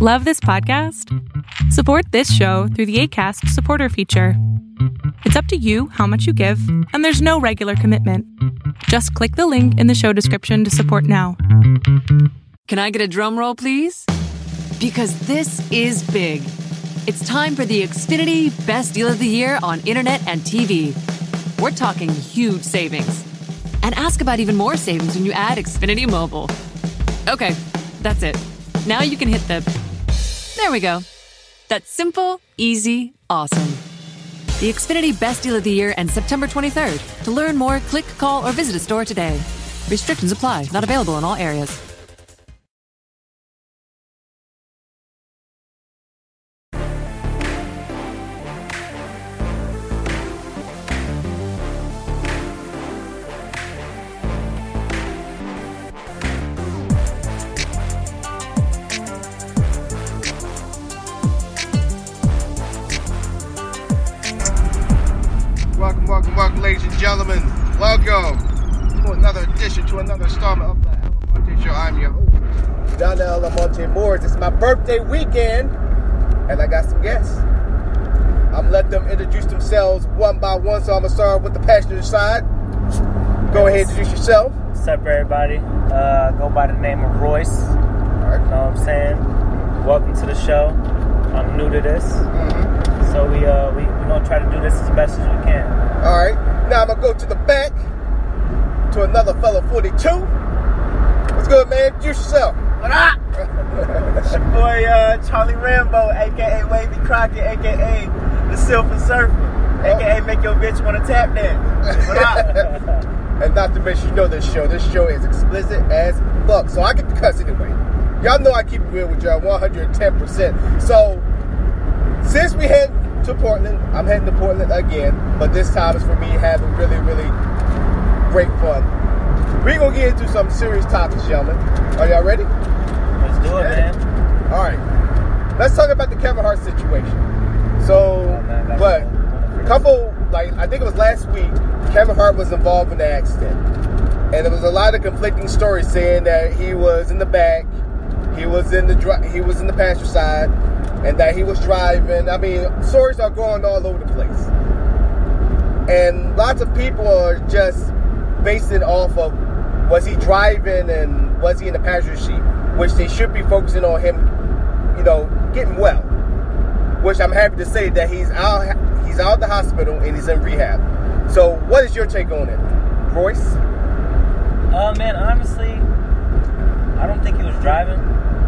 Love this podcast? Support this show through the ACAST supporter feature. It's up to you how much you give, and there's no regular commitment. Just click the link in the show description to support now. Can I get a drum roll, please? Because this is big. It's time for the Xfinity Best Deal of the Year on Internet and TV. We're talking huge savings. And ask about even more savings when you add Xfinity Mobile. Okay, that's it. Now you can hit the. There we go. That's simple, easy, awesome. The Xfinity Best Deal of the Year ends September 23rd. To learn more, click, call, or visit a store today. Restrictions apply, not available in all areas. Start with the passenger side. Go ahead, and introduce yourself. What's up, everybody? Uh, go by the name of Royce. All right. Know what I'm saying? Welcome to the show. I'm new to this, Mhm. so we uh we we gonna try to do this as best as we can. All right. Now I'm gonna go to the back to another fellow 42. What's good, man? Introduce yourself. What up? It's your boy uh, Charlie Rambo, aka Wavy Crockett, aka the Silver Surfer, aka make your bitch wanna tap dance. And not to mention, you know this show. This show is explicit as fuck. So I get to cuss anyway. Y'all know I keep it real with y'all 110%. So since we head to Portland, I'm heading to Portland again, but this time it's for me having really, really great fun. We're gonna get into some serious topics, gentlemen. Are y'all ready? Let's do it, man. All right. Let's talk about the Kevin Hart situation. So, Oh, man, but cool. Couple, like I think it was last week, Kevin Hart was involved in the accident, and there was a lot of conflicting stories saying that he was in the back, he was in the he was in the passenger side, and that he was driving. I mean, stories are going all over the place, and lots of people are just basing off of was he driving and was he in the passenger seat, which they should be focusing on him, you know, getting well. Which I'm happy to say that he's out he's out of the hospital and he's in rehab. So, what is your take on it, Royce? Uh, man, honestly, I don't think he was driving.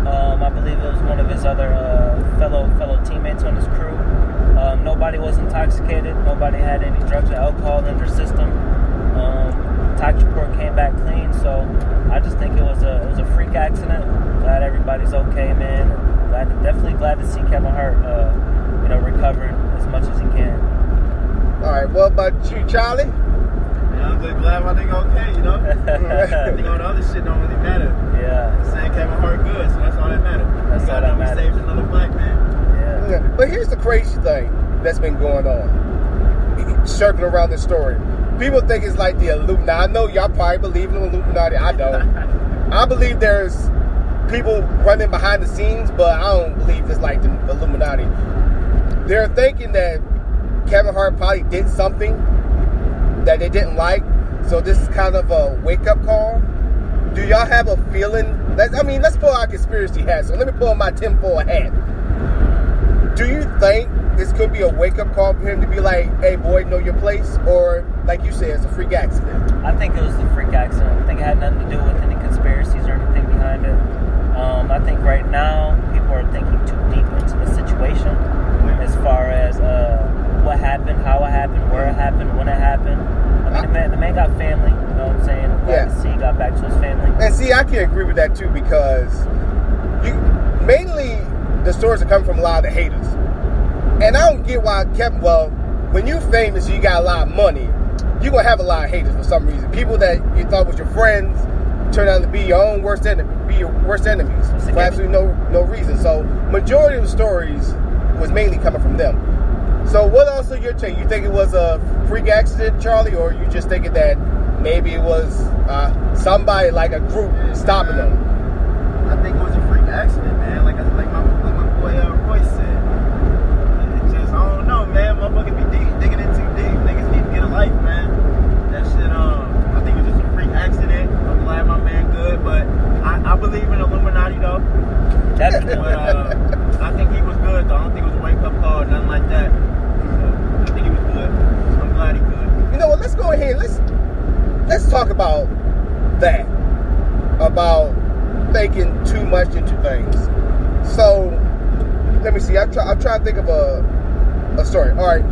Um, I believe it was one of his other uh, fellow fellow teammates on his crew. Um, nobody was intoxicated. Nobody had any drugs or alcohol in their system. Um, tax report came back clean, so I just think it was a it was a freak accident. Glad everybody's okay, man. Glad, definitely glad to see Kevin Hart, uh, you know, recovering as much as he can. All right. What about you, Charlie? Yeah, I'm just glad my nigga okay, you know? I think all the other shit don't really matter. Yeah, Saying Kevin Hart good, so that's all that matters. That's all that we matters. saved another black man. yeah. Yeah, But here's the crazy thing that's been going on, circling around this story. People think it's like the Illuminati. I know y'all probably believe in the Illuminati. I don't. I believe there's people running behind the scenes, but I don't believe it's like the Illuminati. They're thinking that Kevin Hart probably did something that they didn't like, so this is kind of a wake up call. Do y'all have a feeling? Let's, I mean, let's pull our conspiracy hat. So let me pull my tinfoil hat. Do you think this could be a wake up call for him to be like, "Hey, boy, know your place," or like you said, it's a freak accident? I think it was the freak accident. I think it had nothing to do with any conspiracies or anything behind it. Um, I think right now people are thinking too deep into the situation as far as uh, what happened, how it happened, where it happened, when it happened. I mean, the man, the man got family. You know what I'm saying? Glad Yeah. to see he got back to his family. And see, I can agree with that too because you mainly the stories are coming from a lot of the haters, and I don't get why Kevin. Well, when you're famous, you got a lot of money. You're gonna have a lot of haters for some reason. People that you thought was your friends turn out to be your own worst enemy, be your worst enemies for absolutely no no reason. So majority of the stories was mainly coming from them. So what else did your take? You think it was a freak accident, Charlie, or you just thinking that maybe it was uh, somebody like a group stopping them? I think it was a freak accident, man. Like I, like my like my boy uh, Royce said, it just I don't know, man. Motherfuckers be deep digging in too deep. Niggas need to get a life, man. Definitely. But uh, I think he was good. Though. I don't think it was a wake up call, or nothing like that. So, I think he was good. I'm glad he good. You know what? Let's go ahead. Let's let's talk about that. About thinking too much into things. So let me see. I'm try, I'm trying to think of a a story. All right.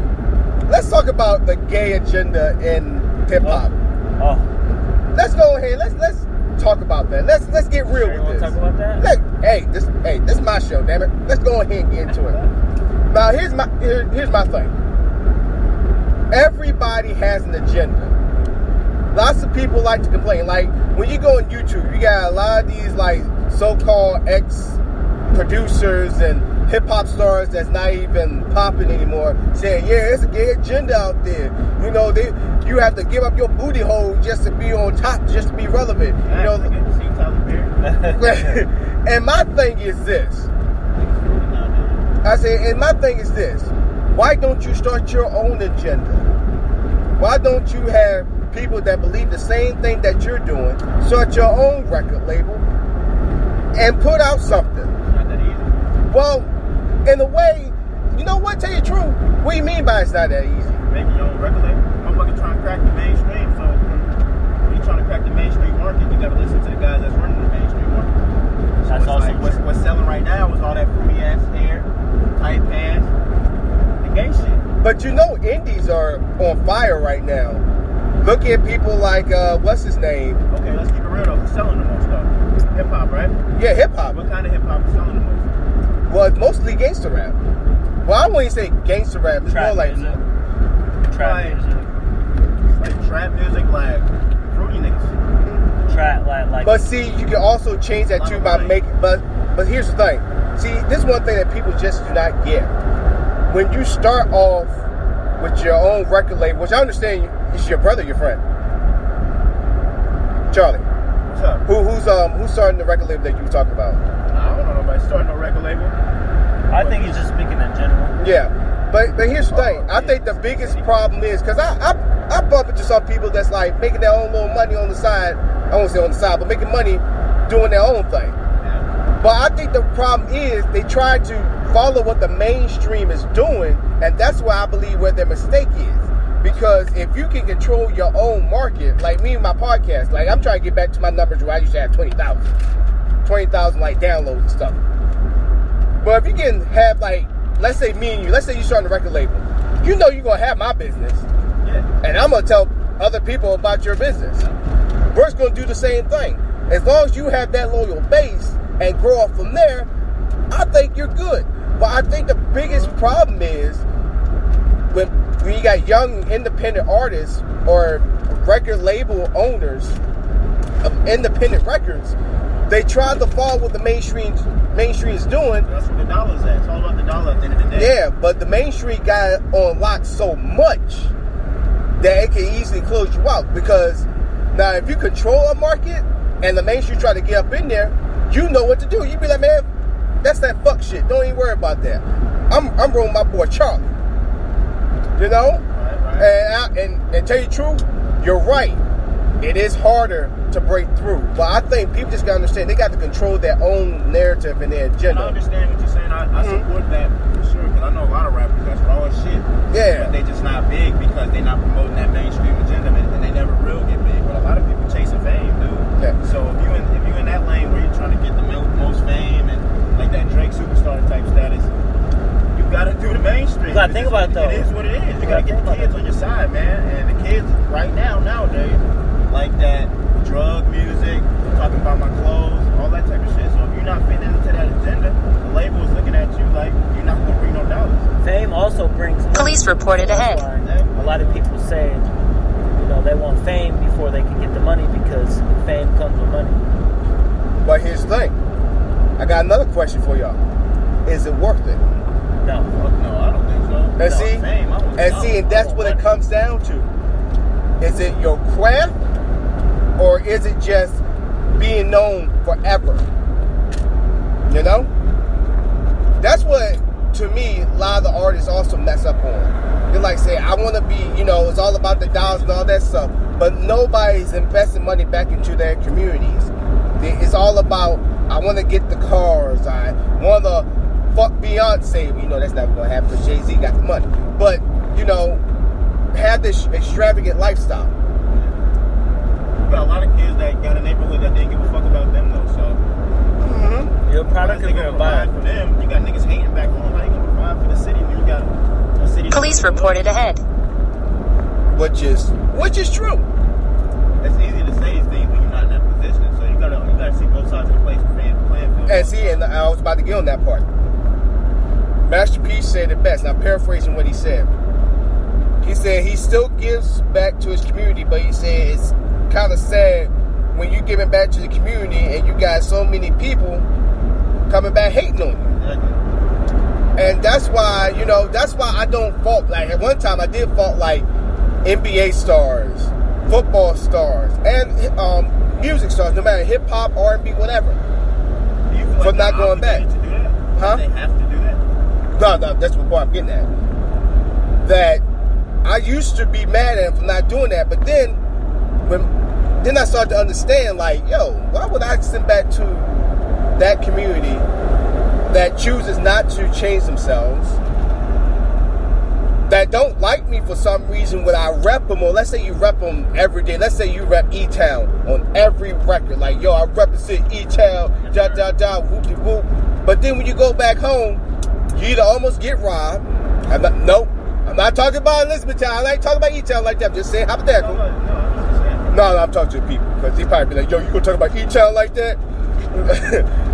Let's talk about the gay agenda in hip hop. Oh, Let's go ahead. Let's let's talk about that. Let's let's get real sure with this. talk about that? Hey, this hey, this is my show, damn it. Let's go ahead and get into it. Now here's my here, here's my thing. Everybody has an agenda. Lots of people like to complain. Like when you go on YouTube, you got a lot of these like so-called ex producers and hip hop stars that's not even popping anymore, saying, "Yeah, it's a gay agenda out there." You know, they you have to give up your booty hole just to be on top, just to be relevant. You know, actually get to see Tyler Perry. and my thing is this. I say, and my thing is this. Why don't you start your own agenda? Why don't you have people that believe the same thing that you're doing, start your own record label, and put out something? Not that easy. Well, in a way, you know what? Tell you the truth. What do you mean by it's not that easy? Making your own record label. I'm fucking trying to crack the mainstream. So when you're trying to crack the mainstream market, you got to listen to the guys that's running the mainstream market. So That's it's also like, what's, what's selling right now is all that fruity ass hair, tight pants, the gay shit. But you know, indies are on fire right now. Look at people like uh, what's his name? Okay, let's keep it real though. Who's selling the most though? Hip hop, right? Yeah, hip hop. What kind of hip hop is selling the most? Well, it's mostly gangster rap. Well, I wouldn't say gangster rap. It's trap more like music. Trap Right. music. Like trap music, like fruity niggas. Trap like like. But see, you can also change that too by making. But but here's the thing. See, this is one thing that people just do not get. When you start off with your own record label, which I understand is your brother, your friend, Charlie, What's up? who who's um who's starting the record label that you were talking about? I don't know nobody starting a record label. I think he's just speaking in general. Yeah, but but here's the oh, thing. I think the biggest problem is because I, I I bump into some people that's like making their own little money on the side. I won't say on the side, but making money doing their own thing. Yeah. But I think the problem is they try to follow what the mainstream is doing, and that's where I believe where their mistake is. Because if you can control your own market, like me and my podcast, like I'm trying to get back to my numbers where I used to have 20,000. 20,000 like downloads and stuff. But if you can have like, let's say me and you, let's say you start a record label, you know you're gonna have my business, Yeah. and I'm gonna tell other people about your business. We're gonna do the same thing. As long as you have that loyal base and grow up from there, I think you're good. But I think the biggest problem is when when you got young independent artists or record label owners of independent records, they try to follow the mainstream mainstream is doing. That's what the dollar's at. It's all about the dollar at the end of the day. Yeah, but the mainstream got on lock so much that it can easily close you out. Because now, if you control a market and the mainstream try to get up in there, you know what to do. You be like, man, that's that fuck shit. Don't even worry about that. I'm I'm rolling my boy Charlie. You know, Right, right. and I, and and tell you the truth, you're right. It is harder to break through, but I think people just gotta understand they got to control their own narrative and their And I understand what you're saying. I, I Mhm. support that for sure because I know a lot of rappers that's raw as shit. Yeah. But they just not big because they're not promoting that mainstream agenda and, and they never real get big. But a lot of people chasing fame, dude. Yeah. So if you in if you in that lane where you're trying to get the most fame and like that Drake superstar type status, you gotta do the mainstream. You gotta think about it, though. It is what it is. You, You gotta gotta get think the kids on your side, man. And the kids right now nowadays like that drug music, talking about my clothes, all that type of shit. So if you're not fitting into that agenda, the label is looking at you like you're not gonna bring no dollars. Fame also brings. money. Police reported ahead. A lot of people say, you know, they want fame before they can get the money because fame comes with money. But here's the thing. I got another question for y'all. Is it worth it? No. Fuck no, I don't think so. And No, see, fame, I and see, and that's I want what it comes down to. Is it your craft, or is it just being known forever? You know, that's what to me a lot of the artists also mess up on. They're like, say, I want to be, you know, it's all about the dollars and all that stuff, but nobody's investing money back into their communities. It's all about I want to get the cars. I want to fuck Beyonce. You know that's never gonna happen because Jay Z got the money. But you know, have this extravagant lifestyle. You got a lot of kids that got a neighborhood that didn't give a fuck about them though. So Mm-hmm. You're a product they of gonna your provide for them. You got niggas hating back home. How you gonna provide for the city when you got a city? Police reported ahead. Which is which is true. It's easy to say these things when you're not in that position. So you gotta you gotta see both sides of the place playing playing field. And see, and I was about to get on that part. Master P said it best. Now paraphrasing what he said. He said he still gives back to his community, but he said it's kind of sad when you're giving back to the community and you got so many people coming back hating on you. And that's why, you know, that's why I don't fault. Like at one time, I did fault like NBA stars, football stars, and um, music stars, no matter hip hop, R and B, whatever. You For like not going back. To do that? Huh? They have to do that. No, no, that's what I'm getting at. That I used to be mad at him for not doing that, but then when then I started to understand, like, yo, why would I send back to that community that chooses not to change themselves, that don't like me for some reason when I rep them, or let's say you rep them every day. Let's say you rep E Town on every record, like, yo, I represent E Town, da da da, whoopty whoop. But then when you go back home, you either almost get robbed. I'm not, nope. I'm not talking about Elizabeth Town. I like talking about E Town like that. I'm just saying No, hypothetical. no, no, saying. No, no, I'm talking to people because they probably be like, "Yo, you gonna talk about E Town like that?"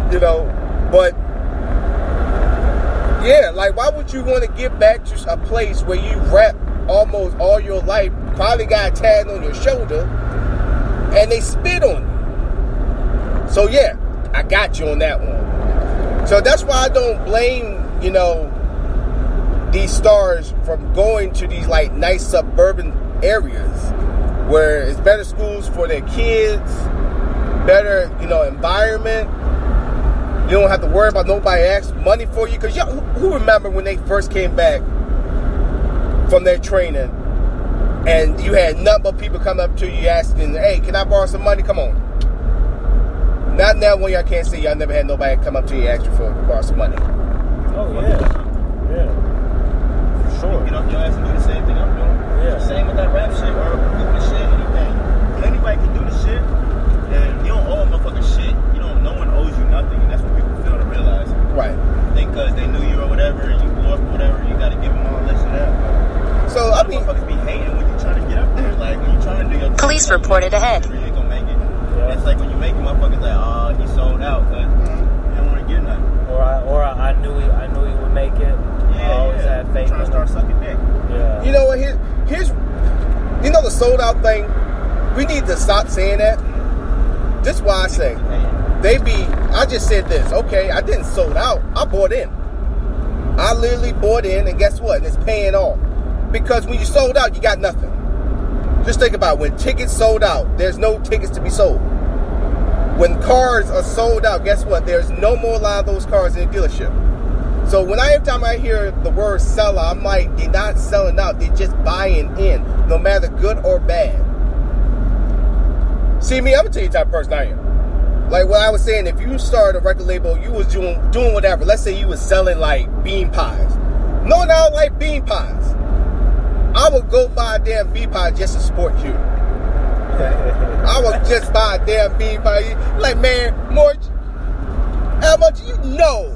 you know, but yeah, like, why would you want to get back to a place where you rap almost all your life, probably got a tag on your shoulder, and they spit on you? So yeah, I got you on that one. So that's why I don't blame, you know, these stars from going to these like nice suburban areas where it's better schools for their kids, better, you know, environment. You don't have to worry about nobody asking money for you. Cause y'all, who who remember when they first came back from their training and you had number of people come up to you asking, hey, can I borrow some money? Come on. Not now when y'all can't see, y'all never had nobody come up to you and ask you for borrow some money. Oh yeah, yeah, for sure. Get off your ass and do the same thing I'm doing. Yeah. Same with that rap shit or hooping shit, anything. When anybody can do the shit, then you don't owe a motherfucker shit. You don't. No one owes you nothing, and that's what people fail to realize. Right. Think because they knew you or whatever, and you blew up or whatever, you got to give them all this and that. So I Some mean, motherfuckers be hating when you trying to get up there. Like when you trying to do your thing, Police like, reported ahead. You ain't gonna make it. Yeah. It's like when you make it, motherfuckers like, oh, he sold out because they mm-hmm. don't want to get nothing. Or I, or I, I knew he, I knew he would make it. I always yeah. had faith. Trying to start sucking dick. Yeah. You know what? Here, here's, you know, the sold out thing. We need to stop saying that. This is why I say they be. I just said this. Okay, I didn't sold out. I bought in. I literally bought in, and guess what? It's paying off because when you sold out, you got nothing. Just think about it. when tickets sold out. There's no tickets to be sold. When cars are sold out, guess what? There's no more line of those cars in the dealership. So when I every time I hear the word seller, I'm like, they're not selling out. They're just buying in, no matter good or bad. See me, I'm gonna tell you the type of person I am. Like what I was saying, if you started a record label, you was doing doing whatever. Let's say you was selling like bean pies. No, I don't like bean pies. I would go buy a damn bean pie just to support you. I would just buy a damn bean pie. Like man, more. How much you know?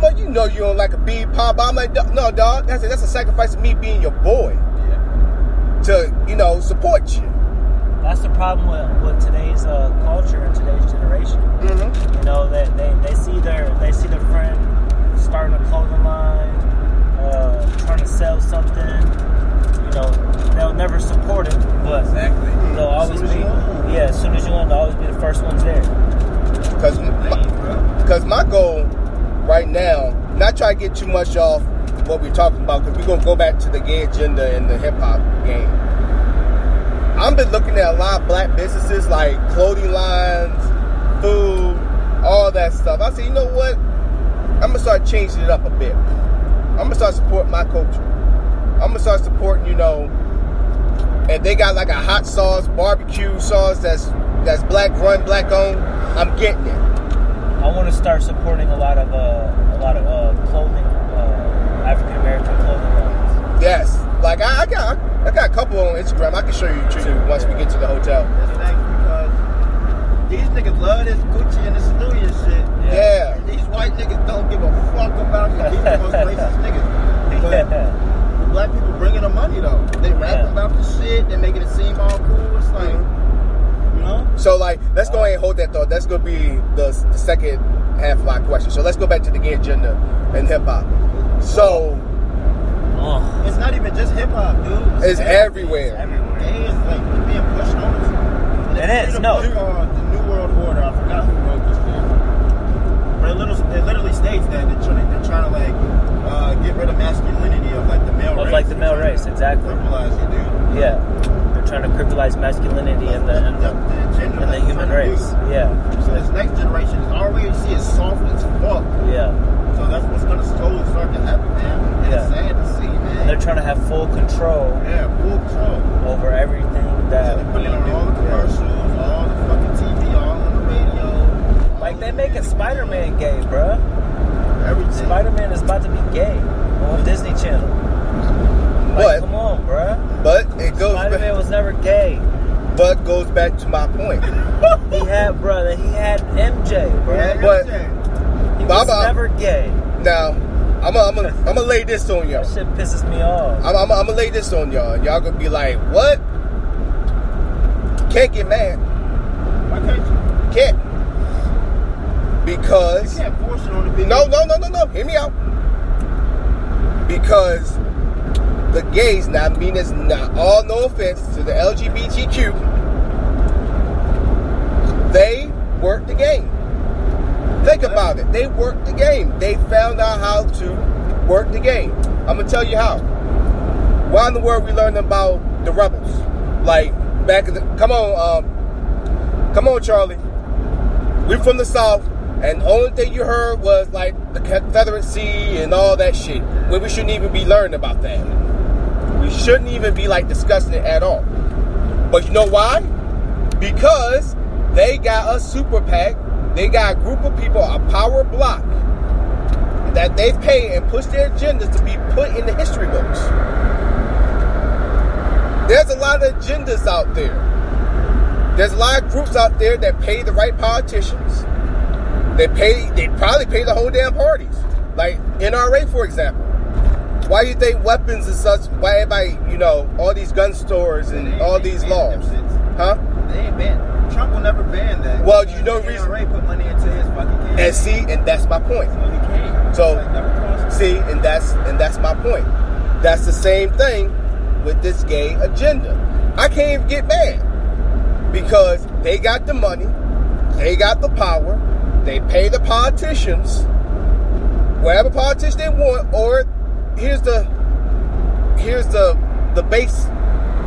Much you know you don't like a bean? But I'm like, "Dog, no, dog. That's a, that's a sacrifice of me being your boy to you know support you. That's the problem with, with today's uh, culture and today's generation. Mm-hmm. You know that they, they see their they see their friend starting a clothing line, uh, trying to sell something. You know, they'll never support it, but Exactly. they'll always be yeah. As soon as you want, they'll always be the first ones there. Because because my goal right now, not try to get too much off what we're talking about, because we're gonna go back to the gay agenda and the hip hop game. I've been looking at a lot of black businesses like clothing lines, food, all that stuff. I said, you know what? I'm gonna start changing it up a bit. I'm gonna start supporting my culture. I'm gonna start supporting, you know, and they got like a hot sauce, barbecue sauce that's that's black run, black owned. I'm getting it. I want to start supporting a lot of uh, a lot of uh, clothing, uh, African American clothing lines. Yes. Like I, I got I got a couple on Instagram. I can show you too once we get to the hotel. Because these niggas love this Gucci and this Louis and shit. Yeah. And these white niggas don't give a fuck about it. These the most racist niggas. But black people bringing the money though. They rapping Yeah. about the shit. They making it seem all cool. It's like, you know. So like, let's go uh-huh. ahead and hold that thought. That's gonna be the, the second half of my question. So let's go back to the gay agenda and hip hop. So Ugh. It's not even just hip hop, dude. it's everywhere. everywhere. Gay is like being pushed on us. And It if you is, read a no. book called uh, The New World Order. I forgot who wrote this thing. But it literally, it literally states that they're trying, they're trying to like uh, get rid of masculinity of like the male Of, race. like, the male race, exactly. Criminalize you, dude. Yeah, they're trying to criminalize masculinity in the in the, in the human race. Yeah, So this next generation is already see is soft as fuck. yeah. So that's what's gonna slowly start to happen, man. And Yeah. It's sad to see, man. And they're trying to have full control yeah, full control. over everything So that they put we it on all the Yeah. commercials, all the fucking TV, all on the radio. Like they making Spider-Man gay, bruh. Everything. Spider-Man is about to be gay on Disney Channel. Like, But- come on, bruh. But it goes Spider-Man back, was never gay. but goes back to my point. He had, brother. He had MJ, bruh. Yeah, But- everything. he was Baba- never gay. Now, I'm gonna I'm gonna I'm lay this on y'all. That shit pisses me off. I'm, I'm, I'm gonna lay this on y'all. Y'all gonna be like, what? Can't get mad. Why can't you? Can't. You Because can't force it on the big. no, no, no, no, no. Hear me out. Because the gays, not mean it's not all no offense to the LGBTQ, they work the game. Think about it. They work the game. They found out how to work the game. I'm gonna tell you how. Why in the world we learned about the rebels? Like back in the come on, um, come on, Charlie. We're from the South, and the only thing you heard was like the Confederacy and all that shit. When we shouldn't even be learning about that. We shouldn't even be like discussing it at all. But you know why? Because they got a super PAC. They got a group of people, a power block, that they pay and push their agendas to be put in the history books. There's a lot of agendas out there. There's a lot of groups out there that pay the right politicians. They pay. They probably pay the whole damn parties. Like NRA, for example. Why do you think weapons and such? Why everybody, you know, all these gun stores and They- all these laws, huh? They ain't ban. Trump will never ban that. Well, you know reason- NRA put money into his fucking campaign. And see, and that's my point. So. So- like. See, and that's and that's my point. That's the same thing with this gay agenda. I can't even get mad because they got the money, they got the power, they pay the politicians, whatever politician they want, or here's the here's the the base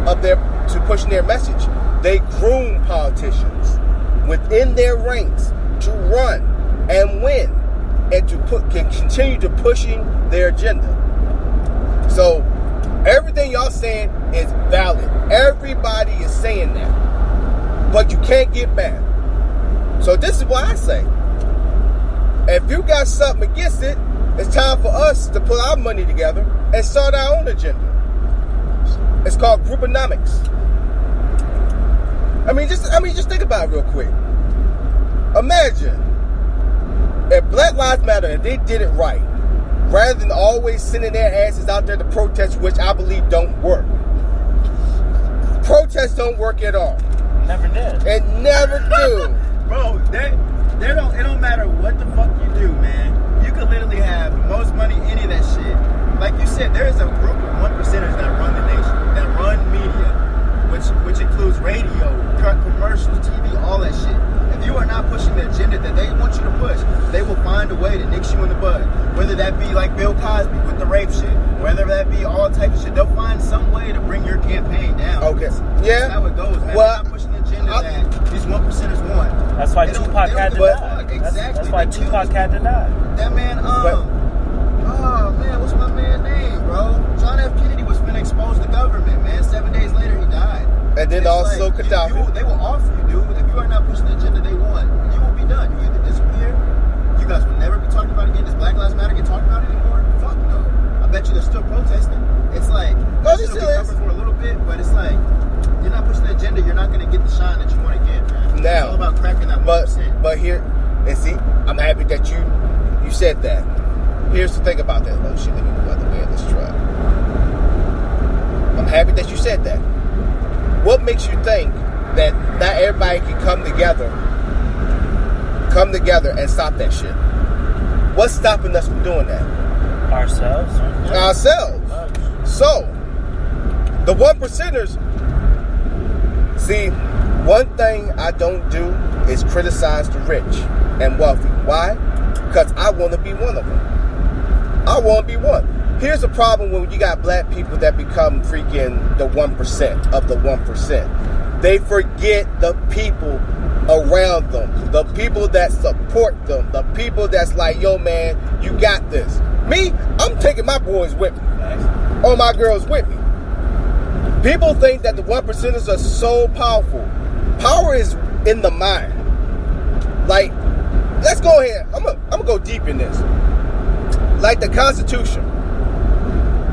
of their to pushing their message. They groom politicians within their ranks to run and win and to put can continue to pushing their agenda. So everything y'all saying is valid. Everybody is saying that. But you can't get mad. So this is what I say. If you got something against it, it's time for us to put our money together and start our own agenda. It's called grouponomics. I mean, just I mean, just think about it real quick. Imagine if Black Lives Matter, if they did it right, rather than always sending their asses out there to protest, which I believe don't work. Protests don't work at all. Never did. It never do. Bro, they, they don't. It don't matter what the fuck you do, man. You could literally have the most money, any of that shit. Like you said, there is a group of one percenters that run the nation, that run media, which which includes radio, commercials, TV, all that shit. If you are not pushing the agenda that they want you to push, they will find a way to nix you in the bud. Whether that be like Bill Cosby with the rape shit, whether that be all type of shit, they'll find some way to bring your campaign down. Okay. That's Yeah. how it goes, man. Well, They're not pushing the agenda I- that these one percenters want. That's why They don't- Tupac had to die. Fuck. That's, Exactly. that's why They killed Tupac this- had to die. That man, um, But- oh man, what's my man name, bro? John F. Kennedy was finna expose the government, man. Seven days later, he died. And then It's also like, you- Gaddafi. you- they will offer you, dude. If you are not pushing the agenda they want, you will be done. You have to disappear. You guys will never be talked about it again? Does Black Lives Matter get talked about anymore? Fuck no. I bet you they're still protesting. It's like No, that they still be covered for a little bit, but it's like you're not pushing the agenda. You're not going to get the shine that you want to get, man. Now, it's all about cracking that one But percent. but here and see, I'm happy that you you said that. Here's the thing about that. Oh shit, let me move out the way of this truck. I'm happy that you said that. What makes you think that not everybody can come together, come together and stop that shit? What's stopping us from doing that? Ourselves. Ourselves. So, the one percenters. See, one thing I don't do is criticize the rich and wealthy. Why? Because I want to be one of them. I want to be one. Here's the problem when you got black people that become freaking the 1% of the 1%. They forget the people around them, the people that support them, the people that's like, yo, man, you got this. Me, I'm taking my boys with me or my girls with me. People think that the one percenters are so powerful. Power is in the mind. Like, let's go ahead. I'm gonna I'm gonna go deep in this. Like the Constitution.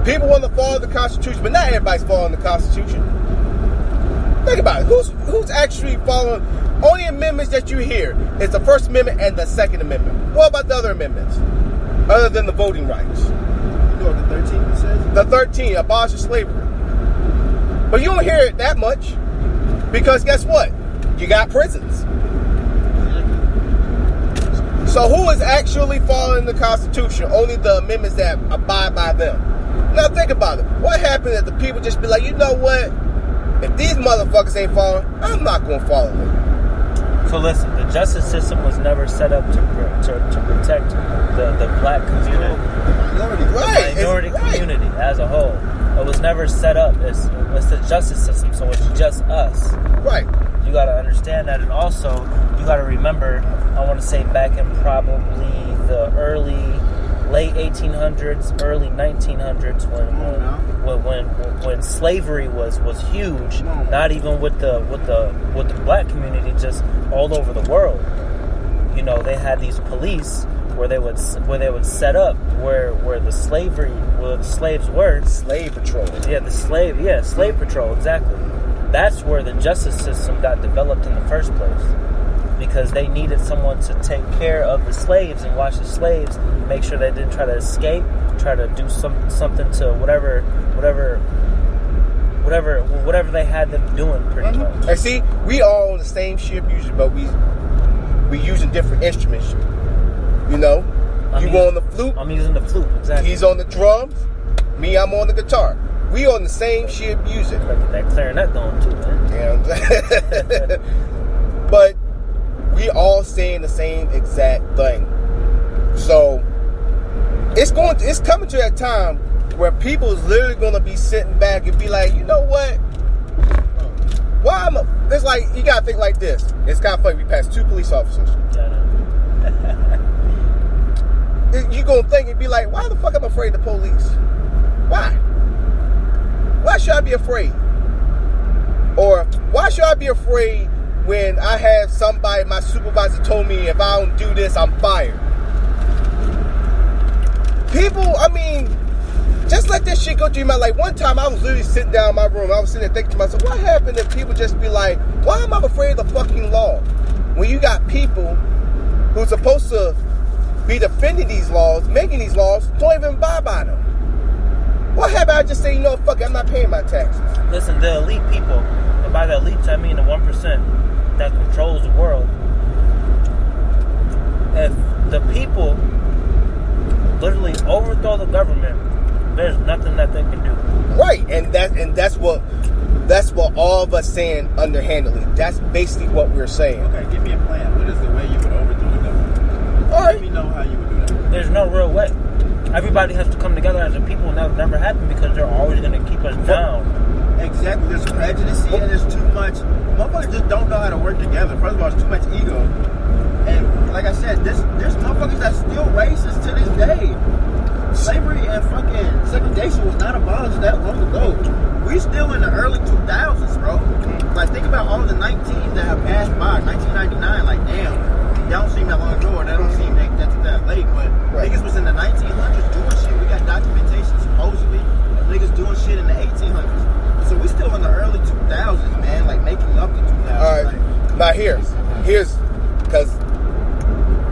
People want to follow the Constitution, but not everybody's following the Constitution. Think about it. Who's who's actually following? Only amendments that you hear is the First Amendment and the Second Amendment. What about the other amendments? Other than the voting rights. You know the 13th says? The 13, abolish slavery. But you don't hear it that much because guess what? You got prisons. So who is actually following the Constitution? Only the amendments that abide by them. Now think about it. What happened if the people just be like, you know what? If these motherfuckers ain't following, I'm not gonna follow them. So listen, the justice system was never set up to to, to protect the, the black community, Minority. Right. it's minority right. community as a whole. It was never set up. It's, it's the justice system, so it's just us. Right. You got to understand that, and also you got to remember. I want to say back in probably the early, late 1800s, early 1900s, when now. when when when slavery was was huge. Not even with the with the with the black community, just all over the world. You know, they had these police where they would where they would set up where where the slavery where the slaves were. Slave patrol. Yeah, the slave. Yeah, slave patrol. Exactly. That's where the justice system got developed in the first place, because they needed someone to take care of the slaves and watch the slaves, make sure they didn't try to escape, try to do some something to whatever, whatever, whatever, whatever they had them doing, pretty mm-hmm. much. And see, we all on the same ship usually, but we we using different instruments. You know, I'm you using- on the flute, I'm using the flute. Exactly. he's on the drums, me, I'm on the guitar. We on the same shit music. Like that clarinet going too, man. You know what I'm saying? but we all saying the same exact thing. So it's going to, it's coming to that time where people is literally gonna be sitting back and be like, you know what? Why am I it's like you gotta think like this. It's kinda funny, we passed two police officers. You gonna think and be like, why the fuck I'm I afraid of the police? Why? Why should I be afraid? Or why should I be afraid when I have somebody, my supervisor told me if I don't do this, I'm fired? People, I mean, just let this shit go through mind. Like one time I was literally sitting down in my room, I was sitting there thinking to myself, what happened if people just be like, why am I afraid of the fucking law? When you got people who's supposed to be defending these laws, making these laws, don't even abide by them. What happened? I just say, you know, fuck it, I'm not paying my taxes. Listen, the elite people, and by the elites I mean the one percent that controls the world. If the people literally overthrow the government, there's nothing that they can do. Right, and that and that's what that's what all of us saying underhandedly. That's basically what we're saying. Okay, give me a plan. What is the way you would overthrow the government? All Let me know how you would do that. There's no real way. Everybody has to come together as a people, and that would never happen because they're always going to keep us down. Exactly. There's prejudice and there's too much. Motherfuckers just don't know how to work together. First of all, it's too much ego. And like I said, this there's motherfuckers that's still racist to this day. Slavery and fucking segregation was not abolished that long ago. We still in the early 2000s, bro. Like think about all the 19s that have passed by. 1999, like damn, that don't seem that long ago, or that don't seem that, that, uh, that late. But right. niggas was in the 1900s doing shit. We got documentation supposedly of niggas doing shit in the 1800s. So we still in the early 2000s, man. Like making up the 2000s. All right. Like, now here, here's because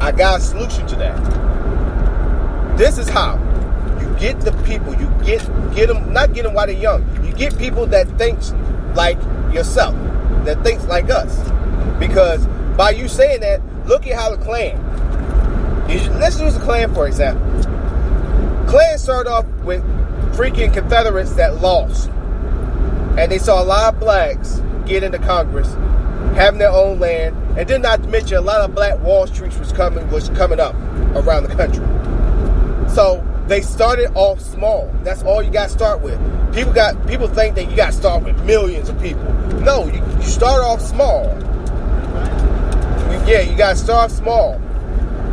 I got a solution to that. This is how you get the people. You get get them not get them while they're young. You get people that thinks like yourself, that thinks like us, because by you saying that look at how the Klan. Let's use the Klan for example. Klan started off with freaking Confederates that lost, and they saw a lot of blacks get into Congress, having their own land, and then not mention a lot of black Wall Streets was coming was coming up around the country. So they started off small. That's all you got to start with. People got people think that you got to start with millions of people. No, you, you start off small. Yeah, you got to start small.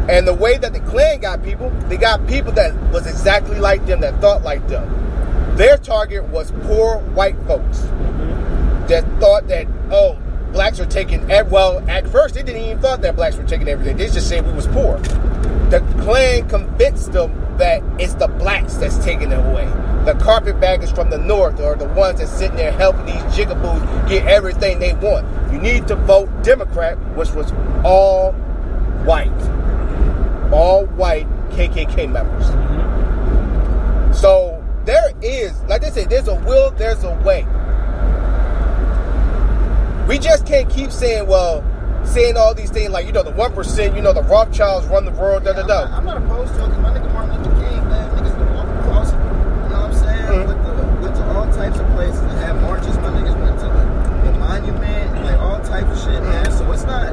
And the way that the Klan got people, they got people that was exactly like them, that thought like them. Their target was poor white folks mm-hmm. that thought that oh, blacks are taking. Well, at first they didn't even thought that blacks were taking everything. They just said we was poor. The Klan convinced them that it's the blacks that's taking it away. The carpetbaggers from the north are the ones that's sitting there helping these jigaboos get everything they want. You need to vote Democrat, which was all white all white KKK members. So there is, like they said, there's a will, there's a way. We just can't keep saying, well, saying all these things like, you know, the 1%, you know, the Rothschilds run the world, da da I'm not, da. I'm not opposed to it because my nigga Martin Luther King, man, niggas been walking across, you know what I'm saying? Mhm. Went, to, went to all types of places and had marches. My niggas went to the, the monument and like all types of shit, man. So it's not,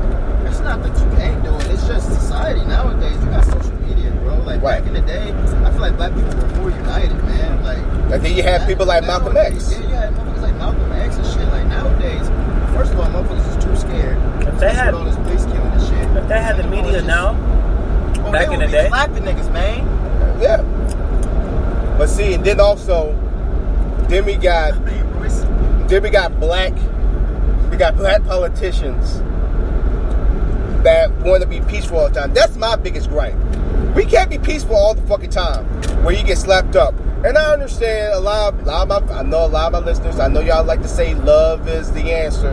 it's not that you can't do it. It's just society nowadays. You got social media, bro. Like Right. back in the day, I feel like black people were more united, man. Like And then you have people like Malcolm X. Yeah, you had motherfuckers like Malcolm X and shit. Like nowadays, first of all, motherfuckers is too scared. If they had- all this police killing and shit. If they had the Second of all, media it's now, just- Oh, back they in the be day. clapping niggas, man. Yeah. But see, and then also, then we got Then we got black, we got black politicians that want to be peaceful all the time. That's my biggest gripe. We can't be peaceful all the fucking time where you get slapped up. And I understand a lot, of, a lot of my, I know a lot of my listeners. I know y'all like to say love is the answer,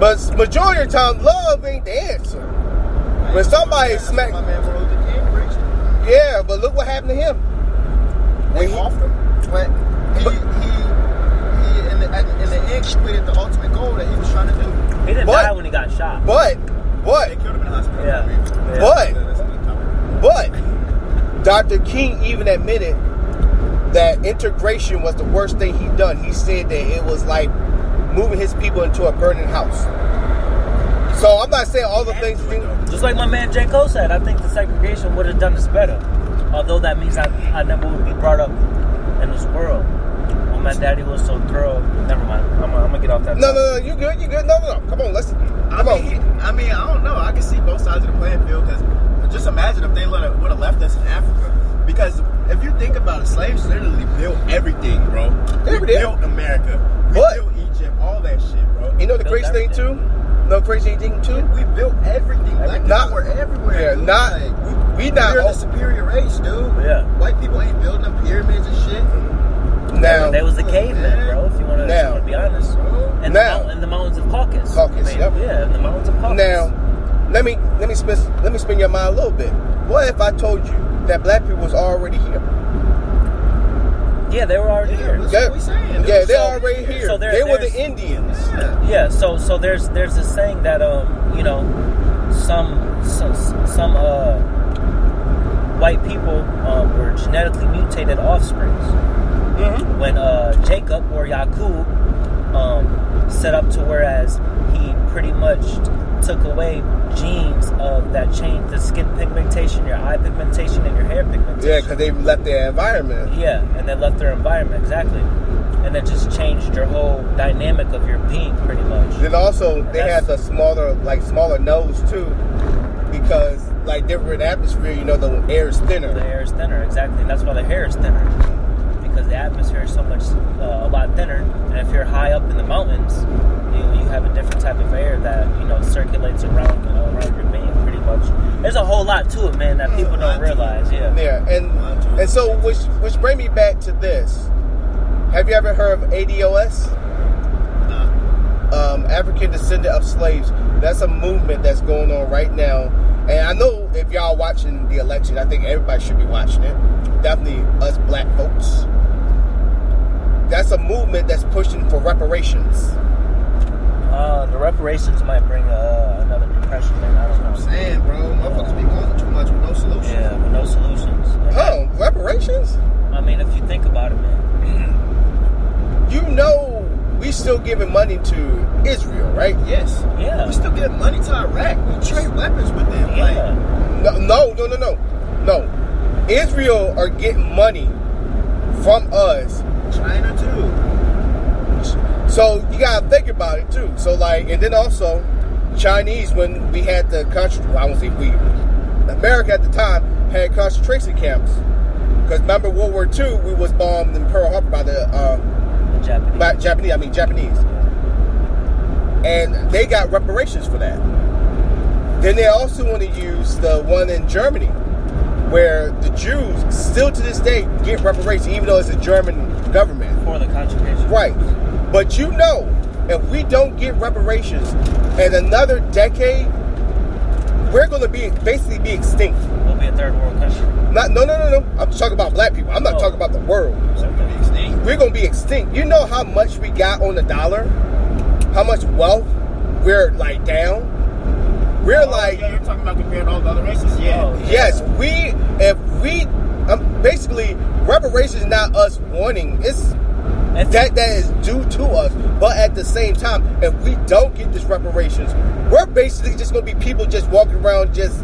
but majority of the time, love ain't the answer. When somebody That's smack, what my man Martin Luther King preached. yeah, but look what happened to him. They When he- offed him, but he, he, he in, the, in the end completed the ultimate goal that he was trying to do. he didn't But- die when he got shot. But, but, They killed him in the hospital. Yeah. But. But Dr. King even admitted that integration was the worst thing he done. He said that it was like moving his people into a burning house. So I'm not saying all the things. Just like my man J. Cole said, I think the segregation would have done us better. Although that means I, I never would be brought up in this world. Well, my daddy was so thrilled. Never mind. I'm, I'm gonna get off that. No, no, no, you good, you good. No, no, no. Come on, let's. I Come mean, he. I mean, I don't know. I can see both sides of the playing field because just imagine if they would have left us in Africa. Because if you think about it, slaves literally built everything, bro. They we built America. We But- built Egypt, all that shit, bro. You know the Built crazy thing too. everything. No crazy thing too. We built everything. Black Not- people were everywhere. Yeah, dude. not. Like, We not. We're the superior race, dude. Yeah. White people ain't building them pyramids and shit. Mm-hmm. Now, They was the cavemen, bro. If you want to be honest. In, Now. the, in the mountains of Caucasus. Caucasus, I mean, yep. Yeah, in the mountains of Caucasus. now, let me let me spin let me spin your mind a little bit. What if I told you that black people was already here? yeah, they were already Yeah, here. that's Yeah, what we saying. yeah, they're So- already here. so there- they were the Indians. Yeah. Yeah, so so there's there's this saying that um you know some some, some uh white people um, were genetically mutated offsprings. Mm-hmm. When uh Jacob or Yakub um set up to whereas he pretty much took away genes of that change the skin pigmentation, your eye pigmentation, and your hair pigmentation. Yeah, because they left their environment. Yeah, and they left their environment exactly, and it just changed your whole dynamic of your being pretty much. Then also they That's- had the smaller, like smaller nose too, because like different atmosphere, you know, the air is thinner. The air is thinner, exactly. And that's why the hair is thinner. Because the atmosphere is so much, uh, a lot thinner. And if you're high up in the mountains, you, you have a different type of air that, you know, circulates around uh, around your being pretty much. There's a whole lot to it, man, that people don't realize. Yeah. Yeah, and and so which which bring me back to this. Have you ever heard of ADOS? Um, African descendant of slaves. That's a movement that's going on right now. And I know if y'all watching the election, I think everybody should be watching it. Definitely us black folks. That's a movement that's pushing for reparations. Uh, the reparations might bring uh, another depression. Man, I don't know. I'm saying, bro, motherfuckers be going too much with no solution. Yeah, with no solutions. And Huh? Reparations? I mean, if you think about it, man. You know we still giving money to Israel, right? Yes. Yeah. We still get money to Iraq. We trade weapons with them. Yeah. No, no, no, no, no. No. Israel are getting money from us. Like China too. So you gotta think about it too. So like, and then also, Chinese when we had the country, well, I won't say we, America at the time had concentration camps. Because remember World War II, we was bombed in Pearl Harbor by the uh, The Japanese. by Japanese. I mean Japanese, and they got reparations for that. Then they also want to use the one in Germany, where the Jews still to this day get reparations, even though it's a German government. for the concentration. Right. But you know, if we don't get reparations in another decade, we're going to be basically be extinct. We'll be a third world country. Not, no, no, no, no. I'm talking about black people. I'm not Oh. talking about the world. So we can be extinct. We're going to be extinct. You know how much we got on the dollar? How much wealth we're like down? We're Oh, like, yeah, you're talking about comparing all the other races. Yeah. Oh, yes, we, if we, um, basically, reparations is not us wanting. It's If that that is due to us. But at the same time, if we don't get this reparations, we're basically just gonna be people just walking around just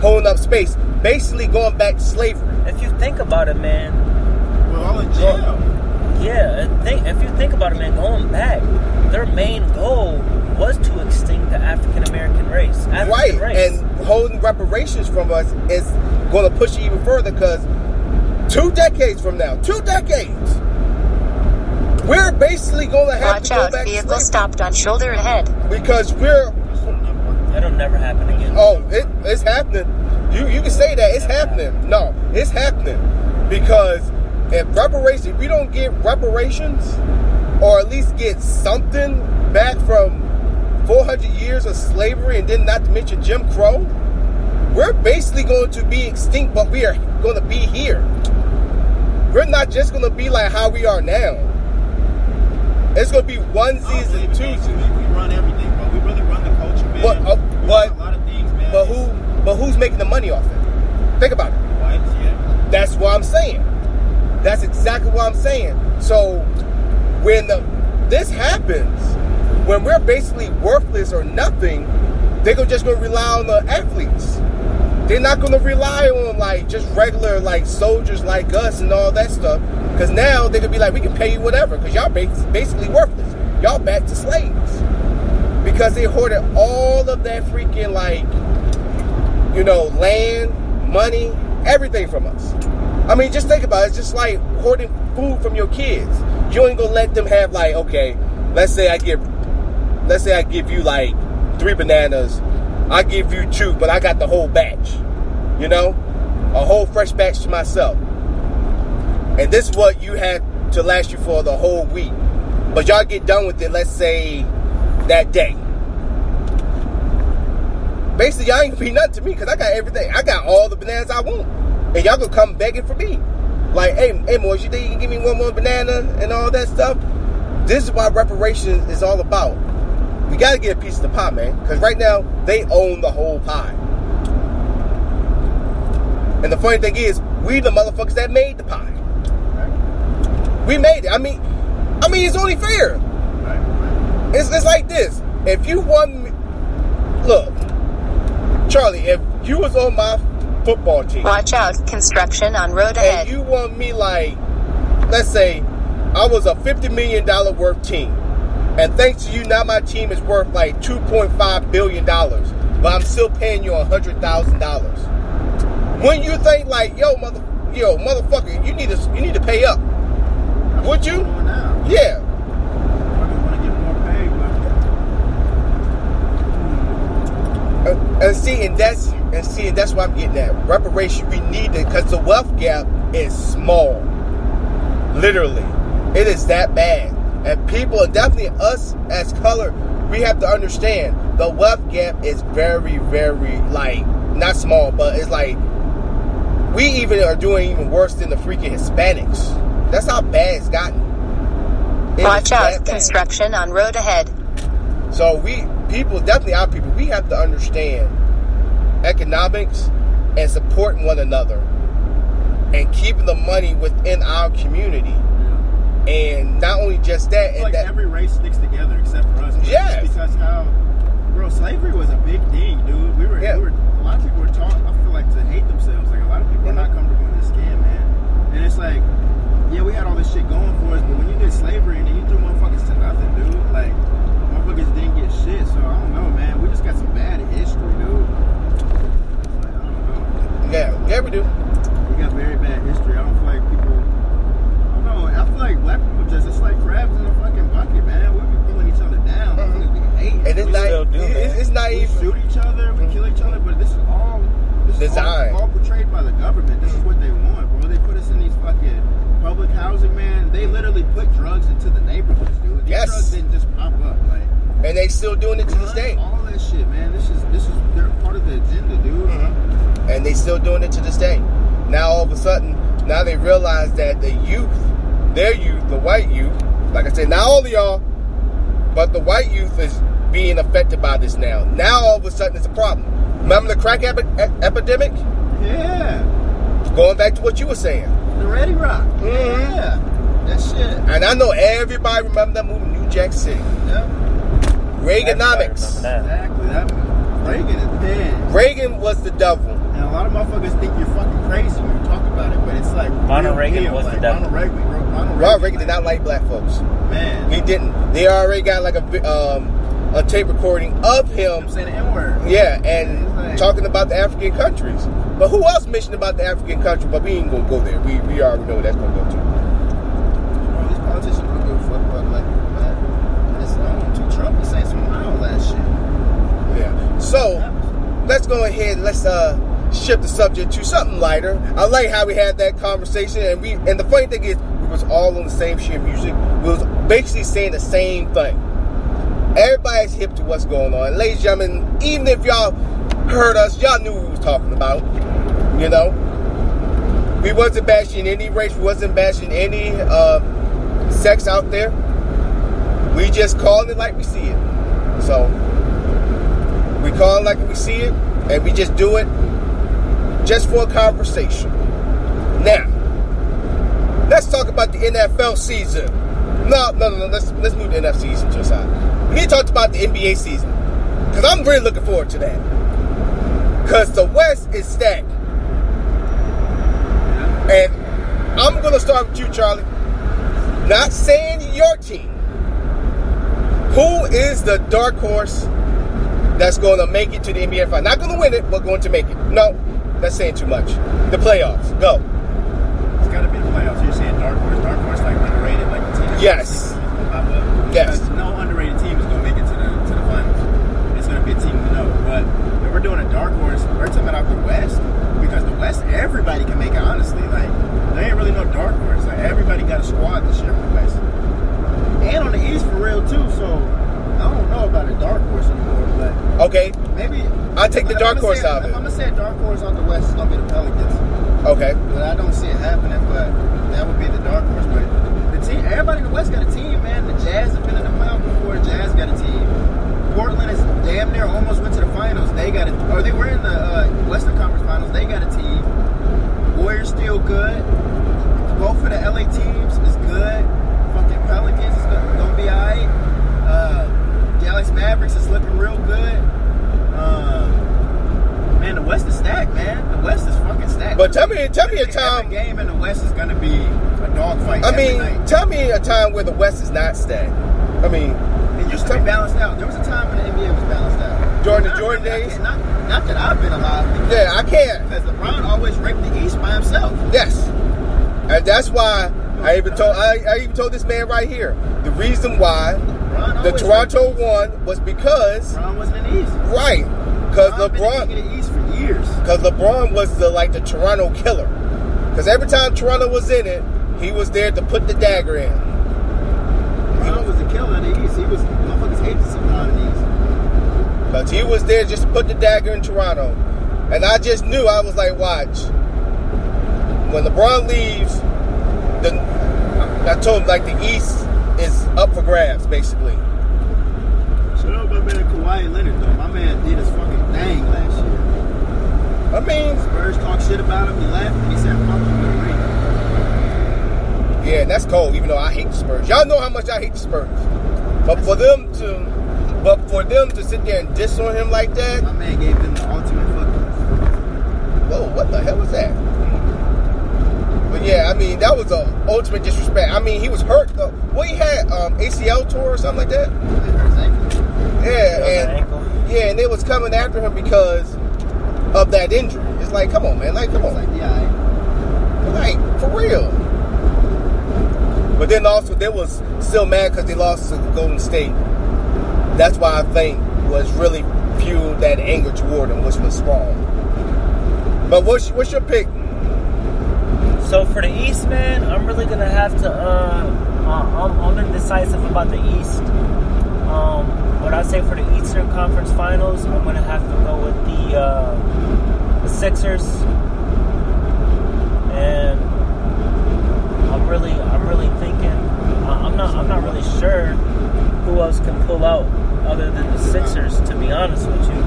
holding up space, basically going back to slavery. if you think about it, man, We're all in jail. yeah, think if you think about it, man, going back, their main goal was to extinct the African American race. African right. race. And holding reparations from us is gonna push it even further because two decades from now, two decades, we're basically gonna have Watch to go out, back vehicle slavery stopped on shoulder ahead. because we're This will never work. It'll never happen again. Oh, it, it's happening. You you can say that it's happening. No, it's happening because if reparations, if we don't get reparations, or at least get something back from 400 years of slavery, and then not to mention Jim Crow, we're basically going to be extinct. But we are going to be here. We're not just going to be like how we are now. It's going to be one season, two onesies believe and in that. twosies. We, we run everything, but we really run the culture, man. But, uh, we but- run a lot of things, man. But who? But who's making the money off it? Think about it. Yeah. That's what I'm saying. That's exactly what I'm saying. So when the, this happens, when we're basically worthless or nothing, they're gonna- just going to rely on the athletes. They're not going to rely on like just regular like soldiers like us and all that stuff. Because now they could be like, we can pay you whatever. Because y'all bas- basically worthless. Y'all back to slaves. Because they hoarded all of that freaking like you know, land, money, everything from us. I mean, just think about it. It's just like hoarding food from your kids. You ain't gonna let them have like, okay, let's say I give, let's say I give you like three bananas. I give you two, but I got the whole batch. You know, a whole fresh batch to myself. And this is what you have to last you for the whole week. But y'all get done with it, let's say that day basically y'all ain't gonna be nothing to me because I got everything. I got all the bananas I want. And y'all gonna come begging for me. Like, hey, hey Moise, you think you can give me one more banana and all that stuff? This is what reparations is all about. We gotta get a piece of the pie, man. Because right now, they own the whole pie. And the funny thing is, we the motherfuckers that made the pie. We made it. I mean, I mean, it's only fair. It's, it's like this. If you want me, look, Charlie, if you was on my football team Watch out, construction on road and you want me like, let's say, I was a fifty million dollar worth team, and thanks to you, now my team is worth like two point five billion dollars, but I'm still paying you a hundred thousand dollars. When you think like, yo, mother, yo, motherfucker, you need to, you need to pay up. Would you? Yeah. Fucking want to get more paid, but And, and see, and that's and see, and that's what I'm getting at. Reparation, we need it because the wealth gap is small. Literally, it is that bad. And people, definitely us as color, we have to understand the wealth gap is very, very like not small, but it's like we even are doing even worse than the freaking Hispanics. That's how bad it's gotten. It is Watch out, bad. construction on road ahead. So we people, definitely our people, we have to understand economics and supporting one another and keeping the money within our community. And not only just that, and like that every race sticks together except for us. It's Yes. because how, bro, slavery was a big thing, dude. We were, Yeah. we were a lot of people were taught. I feel like to hate themselves. Like a lot of people are not comfortable in this skin, man. And it's like, yeah, we had all this shit going for us, but when you did slavery and then you threw motherfuckers to nothing, dude, like motherfuckers didn't get shit. So I don't know, man. We just got some bad history, dude. Like, I don't know. yeah, yeah, we do. We got very bad history. I don't feel like people. I don't know. I feel like black people just it's like crabs in a fucking bucket, man. We be pulling each other down. Mhm. We hate. And it's We not, still do, it's, it's not we even shoot each other. We kill each other. But this is all this is all, all portrayed by the government. This is what they want, bro. They put us in these fucking public housing, man. They literally put drugs into the neighborhoods, dude. These Yes. drugs didn't just pop up, like. and they still doing it to this day. All that shit, man. This is this is they're part of the agenda, dude. Mm-hmm. And they still doing it to this day. Now all of a sudden, now they realize that the youth, their youth, the white youth, like I said, not all of y'all, but the white youth is being affected by this now. Now all of a sudden it's a problem. Remember the crack epi- epidemic? Yeah. Going back to what you were saying. The Ready Rock. Mhm. Yeah. That shit. And I know everybody remember that movie, New Jack City. Yeah. Reaganomics. That. Exactly. That Reagan is bad. Reagan was the devil. And a lot of motherfuckers think you're fucking crazy when you talk about it, but it's like Ronald real Reagan deal. was the like, devil. Ronald Reagan, Ronald Ronald Reagan did not like black folks. Man, He didn't. They already got like a um, a tape recording of him I'm saying the N word. Yeah, and like- talking about the African countries. But who else mentioned about the African country? But we ain't gonna go there. We we already know that's gonna go to. Bro, these politicians don't give a fuck about black people, man. It's known to Trump is saying some wild ass shit. Yeah. So let's go ahead. and Let's uh shift the subject to something lighter. I like how we had that conversation, and we and the funny thing is we was all on the same shit of music. We was basically saying the same thing. Everybody's hip to what's going on. Ladies and gentlemen, even if y'all heard us, y'all knew what we was talking about. You know? We wasn't bashing any race, we wasn't bashing any uh, sex out there. We just called it like we see it. So we call it like we see it, and we just do it just for a conversation. Now, let's talk about the NFL season. No, no, no, no. Let's let's move the NFL season to the side. We need to talk about the NBA season because I'm really looking forward to that. Because the West is stacked, and I'm gonna start with you, Charlie. Not saying your team. Who is the dark horse that's going to make it to the NBA final? Not going to win it, but going to make it. No, that's saying too much. The playoffs. Go. It's got to be the playoffs. You're saying dark horse, dark horse, like underrated, like the team. Yes. Yes. Because no underrated team is gonna make it to the to the finals. It's gonna be a team to know. But if we're doing a dark horse, we're talking about the West West everybody can make it. Honestly, like there ain't really no dark horse. Like everybody got a squad this year on the West and on the East for real too. So I don't know about a dark horse anymore, but Okay. maybe I'll take the dark horse say- out of it. I'm gonna say a dark horse on the West, it's gonna be the Pelicans. Okay. But I don't see it happening. But that would be the dark horse. But the team, everybody in the West got a team, man. The Jazz have been in the playoffs before. The Jazz got a team. Portland is damn near almost went to the finals. They got it, or they were in the uh, Western Conference Finals. They got a team. Warriors still good. Both of the LA teams is good. Fucking Pelicans is gonna, be alright. Uh, Dallas Mavericks is looking real good. Um, man, the West is stacked, man. The West is fucking stacked. But tell me, tell me a Every time. game in the West is gonna be a dogfight. I every mean, night. tell me a time where the West is not stacked. I mean, it used to be balanced out. There was a time when the NBA was balanced out. During the Jordan days? Not, not that I've been alive. because- yeah, I can't. Because LeBron always raped the East by himself. Yes, and that's why I even told I, I even told this man right here the reason why the Toronto won was because LeBron wasn't in the East. right because LeBron been in the East for years. because LeBron was the like the Toronto killer. Because every time Toronto was in it, he was there to put the dagger in. LeBron was the killer the East. He was motherfuckers hated LeBron the East. Because he was there just to put the dagger in Toronto. And I just knew, I was like, watch. When LeBron leaves, the, I told him, like, the East is up for grabs, basically. Shut up, my man Kawhi Leonard though. My man did his fucking thing last year. I mean, Spurs talk shit about him. He left. He said, "Fuck him, with a ring." Yeah, and that's cold, even though I hate the Spurs. Y'all know how much I hate the Spurs. But for them to, but for them to sit there and diss on him like that, My man gave them the ultimate fucking. whoa, what the hell was that? But yeah, I mean, that was a ultimate disrespect. I mean, he was hurt though. What he had, um, ACL tour or something like that. Yeah, and an yeah, and they was coming after him because of that injury. It's like, come on, man, like, come on, like, yeah, like for real. But then also they was still mad because they lost to Golden State. That's why I think was really fueled that anger toward them, which was wrong. But what's what's your pick? So for the East, man, I'm really gonna have to. Uh, uh, I'm, I'm indecisive about the East. Um, what I say for the Eastern Conference Finals, I'm gonna have to go with the uh, the Sixers, and I'm really, I'm really thinking. I'm not, I'm not really sure who else can pull out other than the Sixers. To be honest with you,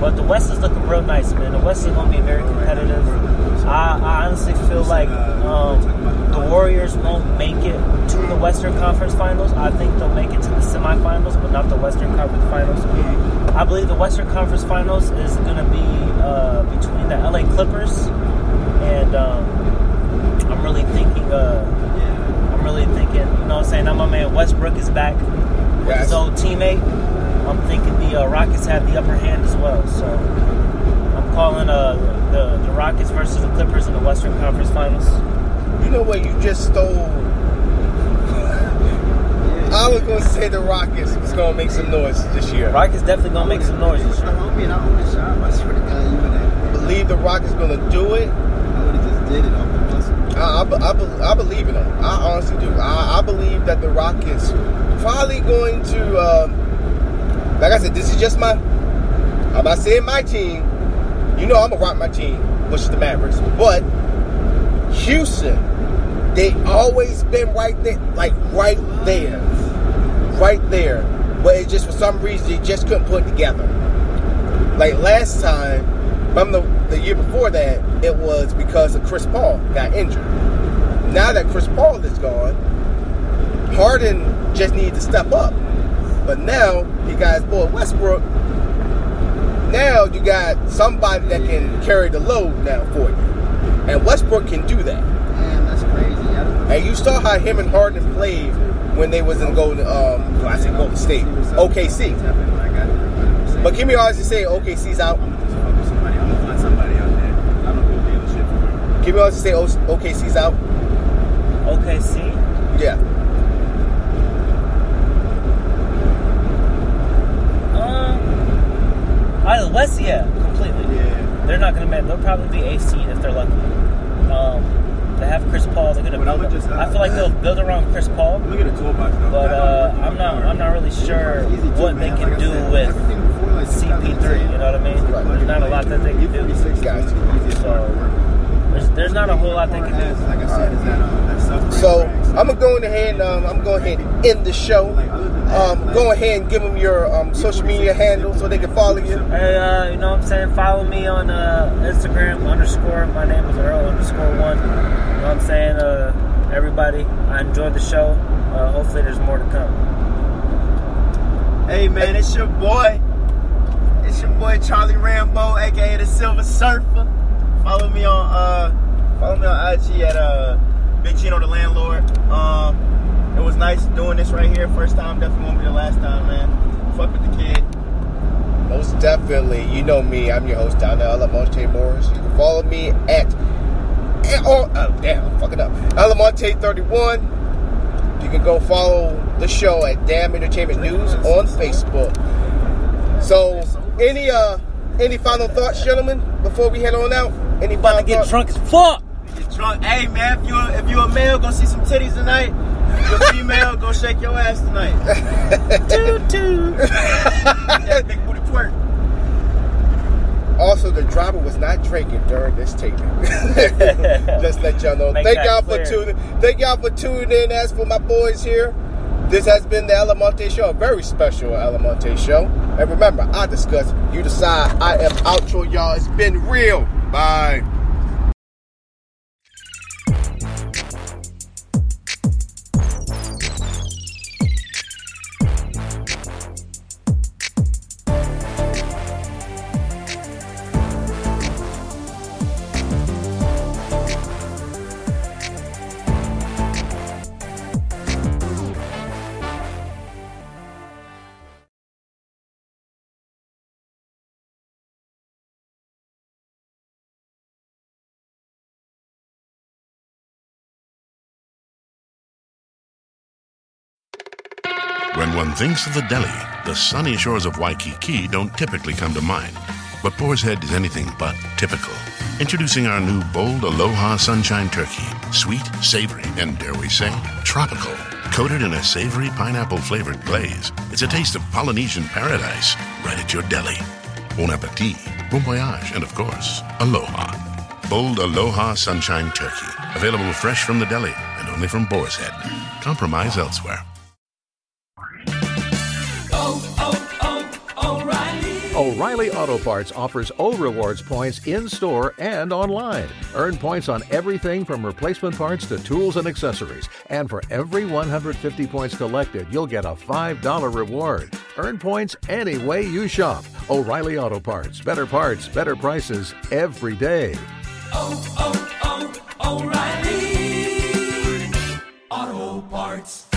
but the West is looking real nice, man. The West is gonna be very competitive. I, I honestly feel like um, the Warriors won't make it to the Western Conference Finals. I think they'll make it to the semifinals, but not the Western Conference Finals. I believe the Western Conference Finals is going to be uh, between the LA Clippers and um, I'm really thinking. Uh, really thinking. You know, what I'm saying now my man Westbrook is back with Yes. his old teammate. I'm thinking the uh, Rockets have the upper hand as well. So I'm calling uh, the the Rockets versus the Clippers in the Western Conference Finals. You know what? You just stole. I was gonna say the Rockets was gonna make some noise this year. Rockets definitely gonna make some noise this Shut year. up, homie, and I own the shop. I swear to God, you would have. Believe the Rockets gonna do it. I would have just did it off the muscle. I, I, I, I believe in them. I honestly do. I, I believe that the Rockets probably going to. Um, like I said, this is just my. I'm not saying my team. You know I'm gonna rock my team, which is the Mavericks. But Houston, they always been right there, like right there, right there. But it just for some reason they just couldn't put it together. Like last time, from the, the year before that, it was because of Chris Paul got injured. Now that Chris Paul is gone, Harden just needed to step up. But now he got his boy Westbrook. Now you got somebody that can carry the load now for you. And Westbrook can do that. Man, that's crazy. And you saw how him and Harden played when they was in Golden um I said Golden State. OKC. But Kimmy always to say OKC's out. I'm gonna just fuck with somebody. I'm gonna find somebody out there. I don't do dealership real. Kimmy always say O- OKC's out. OKC. Yeah. Um, out of the West, yeah, completely. Yeah. They're not gonna make. They'll probably be eighth seed if they're lucky. Um, they have Chris Paul. They're gonna But build. I'ma just- I feel like they'll build around Chris Paul. Look at the toolbox though. But uh, I'm not. I'm not really sure too, what they can Like do said, with before, like, CP3. You know what I mean? There's not a lot that they can do. So there's, there's not a whole lot they can do. Like I said, is that um, that suffering So. I'm gonna go ahead and um, I'm going ahead and end the show. Like, other than that, Um, go ahead and give them your um, social media handle so they can follow you. Hey, uh, you know what I'm saying? Follow me on uh, Instagram underscore. My name is Earl underscore one. You know what I'm saying? Uh, everybody, I enjoyed the show. Uh, hopefully, there's more to come. Hey man, it's your boy. It's your boy Charlie Rambo, aka the Silver Surfer. Follow me on uh follow me on IG at uh Big Chino the Landlord. Um it was nice doing this right here. First time, definitely won't be the last time, man. Fuck with the kid. Most definitely, you know me. I'm your host down there, Almonte Morris. You can follow me at, oh, oh damn, I'm fucking up. Almonte31. You can go follow the show at Damn Entertainment News on Facebook. So, any uh, any final thoughts, gentlemen, before we head on out? About final to get drunk as fuck. Get drunk. Hey man, if you if you a male, go see some titties tonight. If you're a female, go shake your ass tonight. Toot toot. That big booty twerk. Also, the driver was not drinking during this taping. Just let y'all know. Make thank y'all clear. for tuning. Thank y'all for tuning in. As for my boys here, this has been the Almonte Show, a very special Almonte Show. And remember, I discuss, you decide. I am outro, y'all. It's been real. Bye. When one thinks of the deli, the sunny shores of Waikiki don't typically come to mind. But Boar's Head is anything but typical. Introducing our new bold Aloha Sunshine Turkey. Sweet, savory, and dare we say, tropical. Coated in a savory pineapple flavored glaze, it's a taste of Polynesian paradise right at your deli. Bon appetit, bon voyage, and of course, aloha. Bold Aloha Sunshine Turkey. Available fresh from the deli and only from Boar's Head. Compromise elsewhere. O'Reilly Auto Parts offers O Rewards points in store and online. Earn points on everything from replacement parts to tools and accessories. And for every 150 points collected, you'll get a $5 reward. Earn points any way you shop. O'Reilly Auto Parts. Better parts, better prices every day. Oh, oh, oh, O'Reilly Auto Parts.